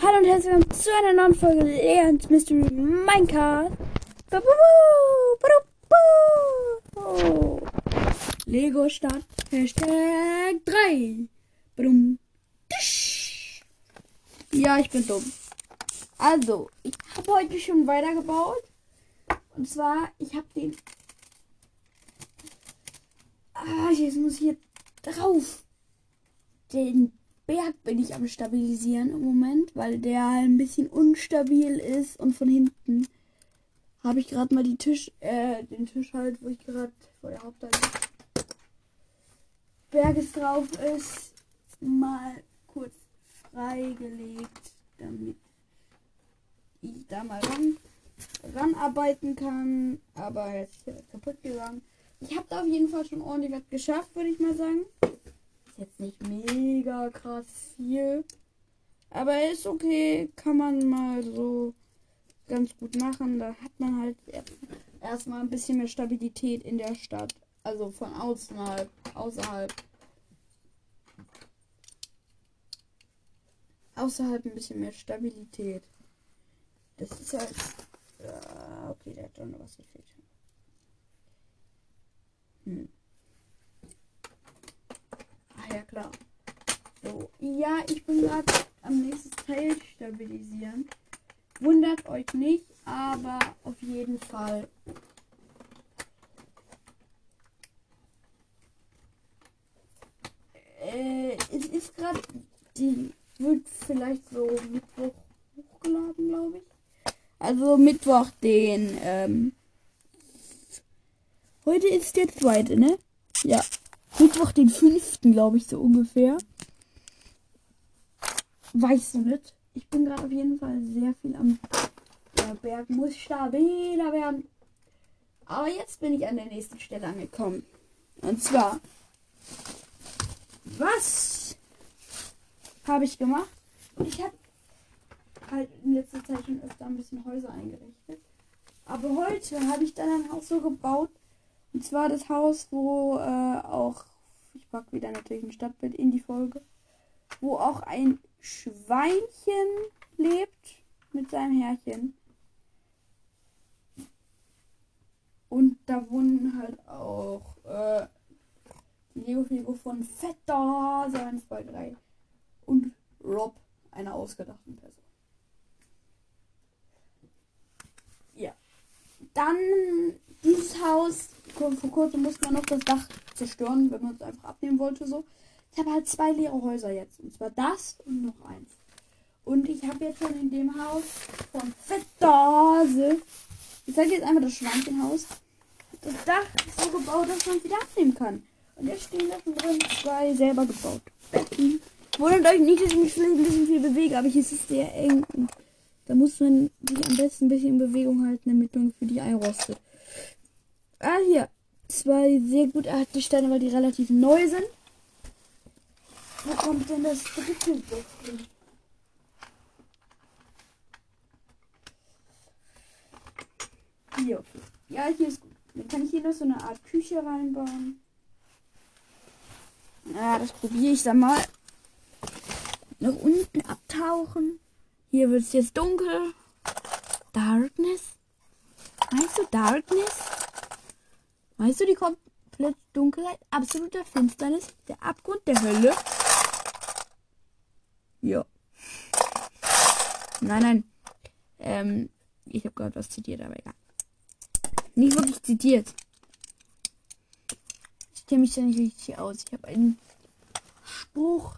Hallo und herzlich willkommen zu einer neuen Folge Leons Mystery Minecraft. Ba. Lego Stadt Hashtag 3. Badum. Ja, ich bin dumm. Also, ich habe heute schon weitergebaut. Und zwar, ich habe den. Ah, jetzt muss ich hier drauf. Den Berg bin ich am stabilisieren im Moment, weil der ein bisschen unstabil ist und von hinten habe ich gerade mal die Tisch, äh, den Tisch halt, wo ich gerade vor der Hauptseite Berges drauf ist, mal kurz freigelegt, damit ich da mal ran, ranarbeiten kann. Aber jetzt ist er kaputt gegangen. Ich habe da auf jeden Fall schon ordentlich was geschafft, würde ich mal sagen jetzt nicht mega krass viel. Aber ist okay, kann man mal so ganz gut machen. Da hat man halt erstmal ein bisschen mehr Stabilität in der Stadt. Also von außerhalb. außerhalb. Außerhalb ein bisschen mehr Stabilität. Das ist halt. Ja, okay, der hat schon was gefehlt. Hm. Ja klar. So, ja, ich bin gerade am nächsten Teil stabilisieren. Wundert euch nicht, aber auf jeden Fall. Äh, es ist gerade, die wird vielleicht so Mittwoch hochgeladen, glaube ich. Also Mittwoch den, ähm, heute ist der zweite, ne? Ja, Mittwoch den fünften, glaube ich, so ungefähr. Weißt du nicht? Ich bin gerade auf jeden Fall sehr viel am. Der Berg muss stabiler werden. Aber jetzt bin ich an der nächsten Stelle angekommen. Und zwar. Was habe ich gemacht? Ich habe halt in letzter Zeit schon öfter ein bisschen Häuser eingerichtet. Aber heute habe ich dann ein Haus so gebaut, und zwar das Haus, wo äh, auch, ich packe wieder natürlich ein Stadtbild in die Folge, wo auch ein Schweinchen lebt mit seinem Herrchen. Und da wohnen halt auch äh, die Lego-Figur von Vetter 1, 2, 3 und Rob, einer ausgedachten Person. Ja. Dann dieses Haus vor kurzem musste man noch das Dach zerstören, wenn man es einfach abnehmen wollte. So. Ich habe halt zwei leere Häuser jetzt. Und zwar das und noch eins. Und ich habe jetzt schon in dem Haus von Fettase. Ich zeige jetzt einfach das Schweinchenhaus. Das Dach ist so gebaut, dass man es wieder abnehmen kann. Und jetzt stehen da drin zwei selber gebaut. Betten. Wundert euch nicht, dass ich mich vielleicht ein bisschen viel bewege, aber hier ist es sehr eng. Und da muss man sich am besten ein bisschen in Bewegung halten, damit man für die einrostet. Ah, hier. Zwei sehr gut erhaltene Steine, weil die relativ neu sind. Wo kommt denn das dritte Bett hin? Hier. Ja, hier ist gut. Dann kann ich hier noch so eine Art Küche reinbauen. Ja, das probiere ich dann mal. Nach unten abtauchen. Hier wird es jetzt dunkel. Darkness. Meinst du Darkness? Weißt du, die komplette Dunkelheit, absoluter Finsternis, der Abgrund der Hölle. Ja. Nein, nein. Ähm, ich habe gerade was zitiert, aber egal. Nicht wirklich zitiert. Ich kenne mich ja nicht richtig aus. Ich habe einen Spruch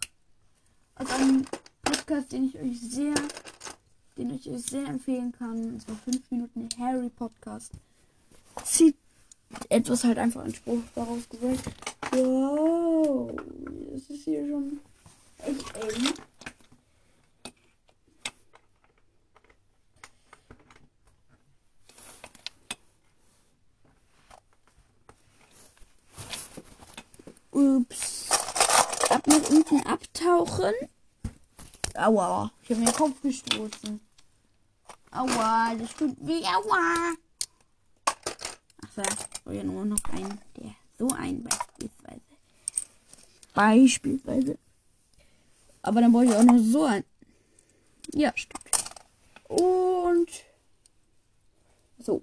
aus einem Podcast, den ich euch sehr, den ich euch sehr empfehlen kann. Und zwar 5 Minuten Harry Podcast. Etwas halt einfach ein Spruch daraus gesagt. Wow, das ist hier schon echt eng. Ups. Ab nach unten abtauchen. Aua, ich habe mir den Kopf gestoßen. Aua, das tut weh. Aua. Brauche ja nur noch einen, der so ein beispielsweise. Beispielsweise. Aber dann brauche ich auch noch so ein. Ja, stimmt. Und so.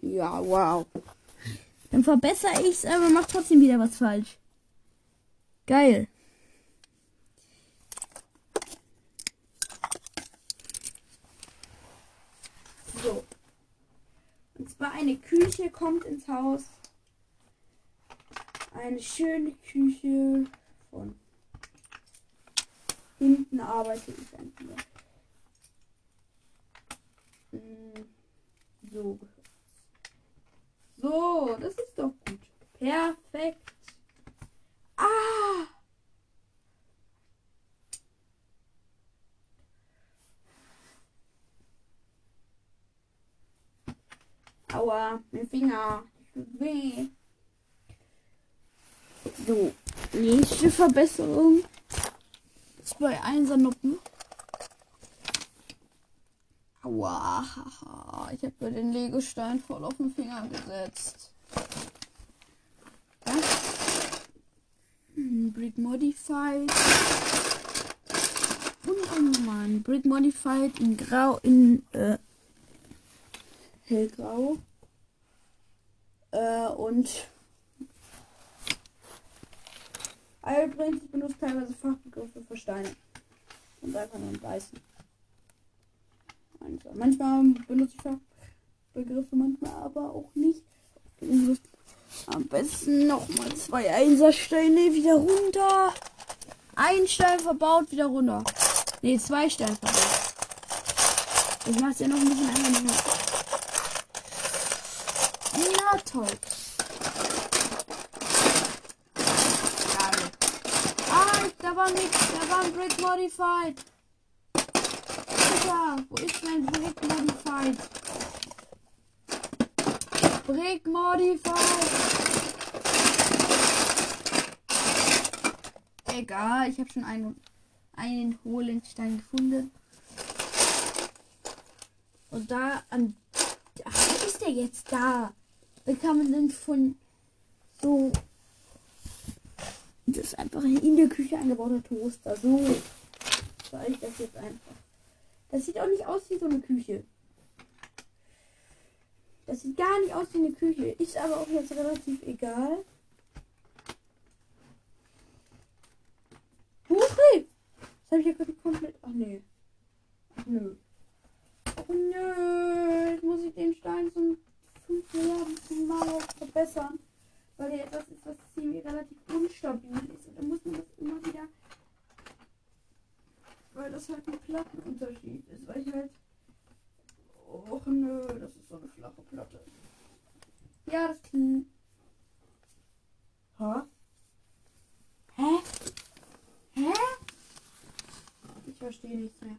Ja, wow. Dann verbessere ich es, aber mach trotzdem wieder was falsch. Geil. So. Und zwar eine Küche kommt ins Haus. Eine schöne Küche von hinten arbeite ich hier. Hm, so. So, das ist doch gut. Perfekt. Ah! Aua, mein Finger. Weh. So, nächste Verbesserung. Zwei Einsernuppen. Aua, haha. Ich habe mir den Legostein voll auf den Finger gesetzt. Das. Brick Modified. Und ein normalen Brick Modified in Grau, in äh, hellgrau. Äh, und Eilprinz benutzt teilweise Fachbegriffe für Steine. Und einfach nur ein Beißen. Also, manchmal benutze ich Fachbegriffe, manchmal aber auch nicht. Am besten nochmal zwei Einsersteine wieder runter. Ein Stein verbaut, wieder runter. Ne, zwei Steine verbaut. Ich mach's ja noch ein bisschen einfacher. Toll. Geil. Ah, da war nichts. Da war ein Brick Modified. Alter, wo ist mein Brick Modified? Brick Modified. Egal, ich habe schon einen, einen Hohlenstein gefunden. Und da an. Ach, ist der jetzt da? Man denn von so. Das ist einfach ein in der Küche eingebauter Toaster. So. Sag ich das jetzt einfach. Das sieht auch nicht aus wie so eine Küche. Das sieht gar nicht aus wie eine Küche. Ist aber auch jetzt relativ egal. Huchi! Das habe ich ja gerade komplett. Ach nee. Ach nö. Oh nö. Jetzt muss ich den Stein zum 5 Milliarden Mal verbessern. Weil hier etwas ist, was ziemlich relativ unstabil ist. Und dann muss man das immer wieder weil das halt ein Plattenunterschied ist. Weil ich halt. Och nö, das ist so eine flache Platte. Ja, das klingt. Hä? Hä? Hä? Ich verstehe nichts mehr.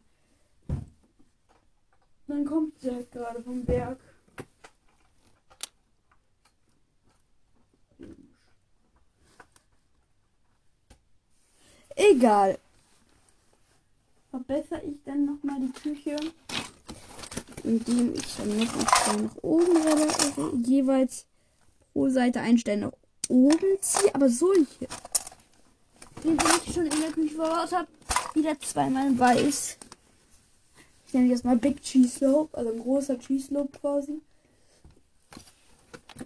Dann kommt sie halt gerade vom Berg. Egal verbessere ich dann nochmal die Küche, indem ich dann noch ein Stein nach oben renne, also jeweils pro Seite einen Stein nach oben ziehe, aber solche, den ich schon in der Küche verbaut habe, wieder zweimal weiß. Ich nenne jetzt mal Big Cheese Slope, also ein großer Cheese Slope quasi.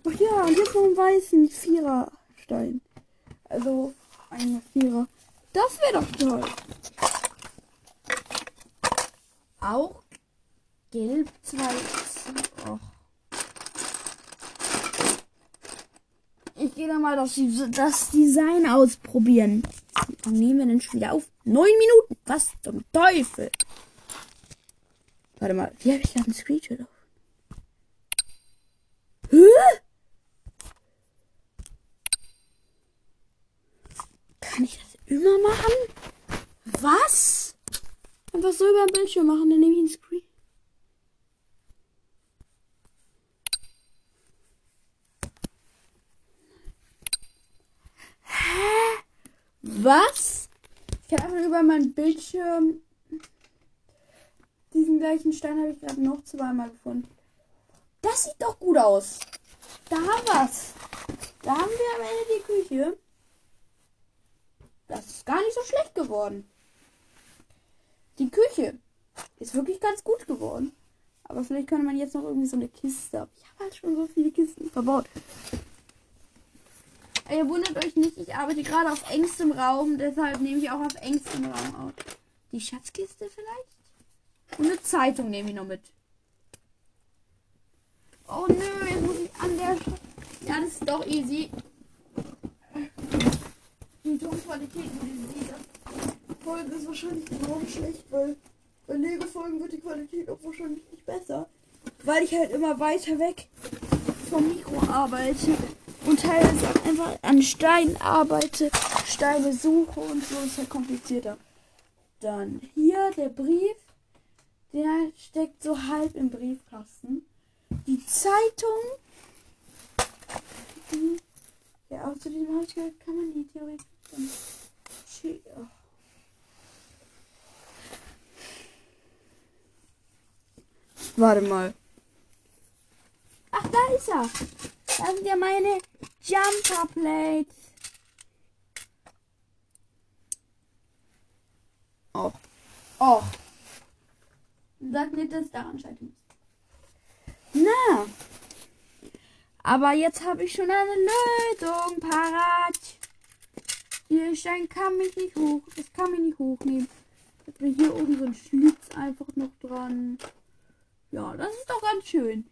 Ach ja, und jetzt noch einen weißen Viererstein. Also ein Vierer. Das wäre doch toll auch gelb zwei. Oh. Ich gehe da mal das, das Design ausprobieren. Wann nehmen wir denn schon wieder auf? Neun Minuten. Was zum Teufel? Warte mal, wie habe ich da einen Screenshot auf? Hä? Kann ich das immer machen? Was? Einfach so über den Bildschirm machen, dann nehme ich einen Screen. Hä? Was? Ich kann einfach über meinen Bildschirm. Diesen gleichen Stein habe ich gerade noch zweimal gefunden. Das sieht doch gut aus. Da haben wir's. Da haben wir am Ende die Küche. Das ist gar nicht so schlecht geworden. Die Küche ist wirklich ganz gut geworden. Aber vielleicht könnte man jetzt noch irgendwie so eine Kiste. Ich habe halt schon so viele Kisten verbaut. Ihr wundert euch nicht, ich arbeite gerade auf engstem Raum, deshalb nehme ich auch auf engstem Raum auf. Die Schatzkiste vielleicht? Und eine Zeitung nehme ich noch mit. Oh nö, jetzt muss ich an der. Sch ja, das ist doch easy. Die Tonqualität, ihr seht, Folge ist wahrscheinlich enorm schlecht, weil bei Lego-Folgen wird die Qualität auch wahrscheinlich nicht besser. Weil ich halt immer weiter weg vom Mikro arbeite und teilweise einfach an Steinen arbeite, Steine suche und so ist halt komplizierter. Dann hier der Brief, der steckt so halb im Briefkasten. Die Zeitung. Ja, außerdem habe ich gehört, kann man die theoretisch Warte mal. Ach, da ist er. Da sind ja meine Jumper Plates. Oh. Oh. Sag nicht, dass daran scheitern Na. Aber jetzt habe ich schon eine Lösung parat. Hier Stein kann mich nicht hoch. Das kann mich nicht hochnehmen. Jetzt wir hier oben so ein Schlitz einfach noch dran. Ja, das ist doch ganz schön.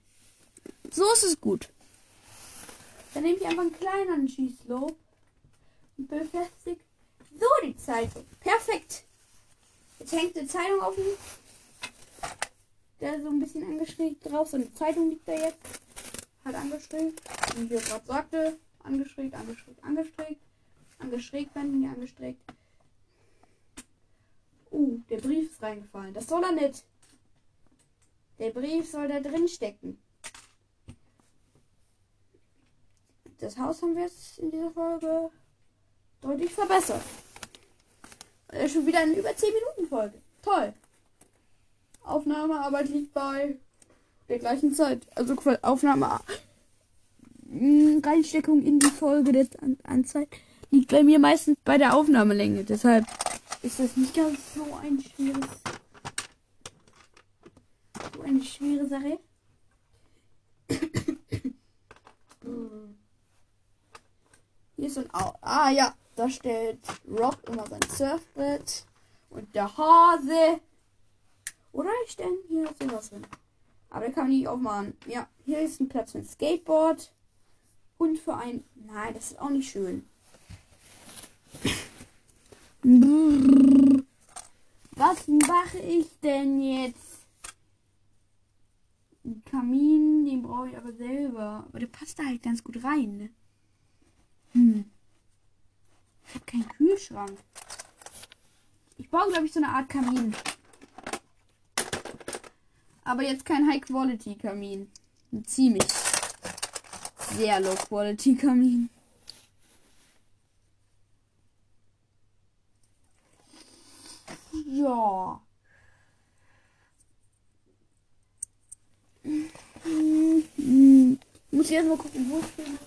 So ist es gut. Dann nehme ich einfach einen kleineren Schießlob und befestigt so die Zeitung. Perfekt. Jetzt hängt die Zeitung auf dem, der so ein bisschen angeschrägt drauf. So eine Zeitung liegt da jetzt. Halt angeschrägt. Wie ich gerade sagte. Angeschrägt, angeschrägt, angeschrägt. Angeschrägt, wenn nicht angestreckt. Uh, der Brief ist reingefallen. Das soll er nicht. Der Brief soll da drin stecken. Das Haus haben wir jetzt in dieser Folge deutlich verbessert. Äh, schon wieder eine über 10 Minuten Folge. Toll. Aufnahmearbeit liegt bei der gleichen Zeit. Also Aufnahme hm, Reinsteckung in die Folge der Anzeit liegt bei mir meistens bei der Aufnahmelänge. Deshalb ist das nicht ganz so ein schweres so eine schwere Sache. Hier ist ein Au Ah ja, da stellt Rob immer sein Surfbrett und der Hase. Oder ich stelle hier sowas drin. Aber der kann man nicht aufmachen. Ja, hier ist ein Platz für ein Skateboard. Und für ein. Nein, das ist auch nicht schön. Was mache ich denn jetzt? Ein Kamin, den brauche ich aber selber. Aber der passt da halt ganz gut rein. Ne? Hm. Ich habe keinen Kühlschrank. Ich baue, glaube ich, so eine Art Kamin. Aber jetzt kein High-Quality-Kamin. Ein ziemlich sehr Low-Quality-Kamin. Ja. Muss ich erstmal gucken, wo ich bin.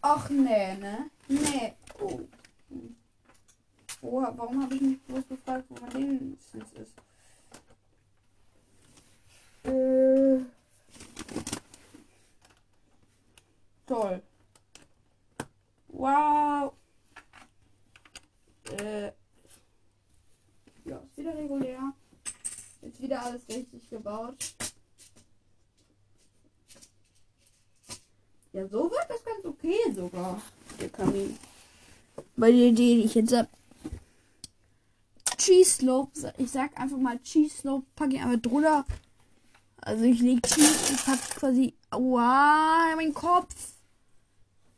Ach nee, ne? Nee. Oh. oh warum habe ich mich bloß gefragt, wo mein Ding ist? Äh. Toll. Wow. Äh. Ja, ist wieder regulär. Jetzt wieder alles richtig gebaut. Ja, so wird das ganz okay sogar. Der Kamin. Bei der Idee, die ich jetzt hab. Cheese Slope. Ich sag einfach mal Cheese Slope. Packe ich einfach drunter. Also ich lege Cheese und pack quasi. Aua, mein Kopf.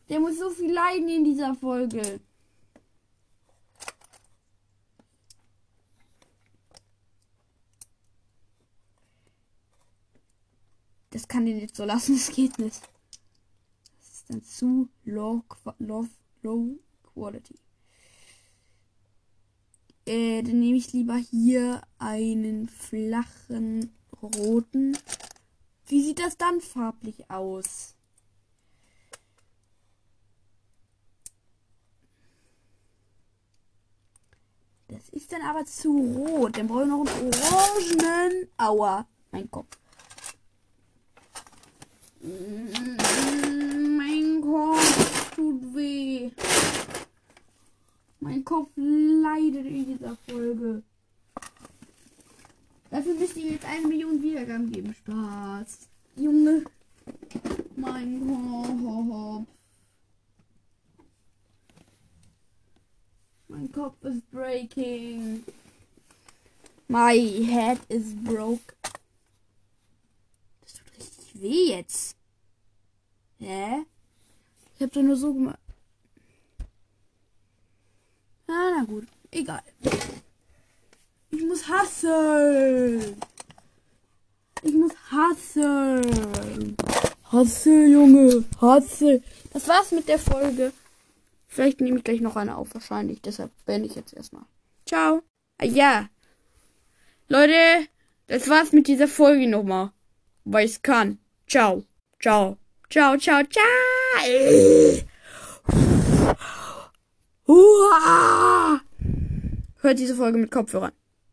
Der muss so viel leiden in dieser Folge. Kann ich nicht so lassen, das geht nicht dann zu low, low, low quality. Äh, dann nehme ich lieber hier einen flachen roten. Wie sieht das dann farblich aus? Das ist dann aber zu rot. Dann brauche ich noch einen orangenen. Aua, mein Kopf. Mein Kopf tut weh. Mein Kopf leidet in dieser Folge. Dafür müsst ihr jetzt eine Million Wiedergaben geben. Spaß. Junge. Mein Kopf. Mein Kopf ist breaking. My head is broke. Weh jetzt. Hä? Ich hab doch nur so gemacht. Ah, na gut. Egal. Ich muss hassen. Ich muss hassen. Hasse, Junge. Hasse. Das war's mit der Folge. Vielleicht nehme ich gleich noch eine auf, wahrscheinlich. Deshalb beende ich jetzt erstmal. Ciao. Ah, ja. Leute, das war's mit dieser Folge nochmal. Weil ich's kann. Ciao. Ciao. Ciao, ciao, ciao. Hört diese Folge mit Kopfhörern.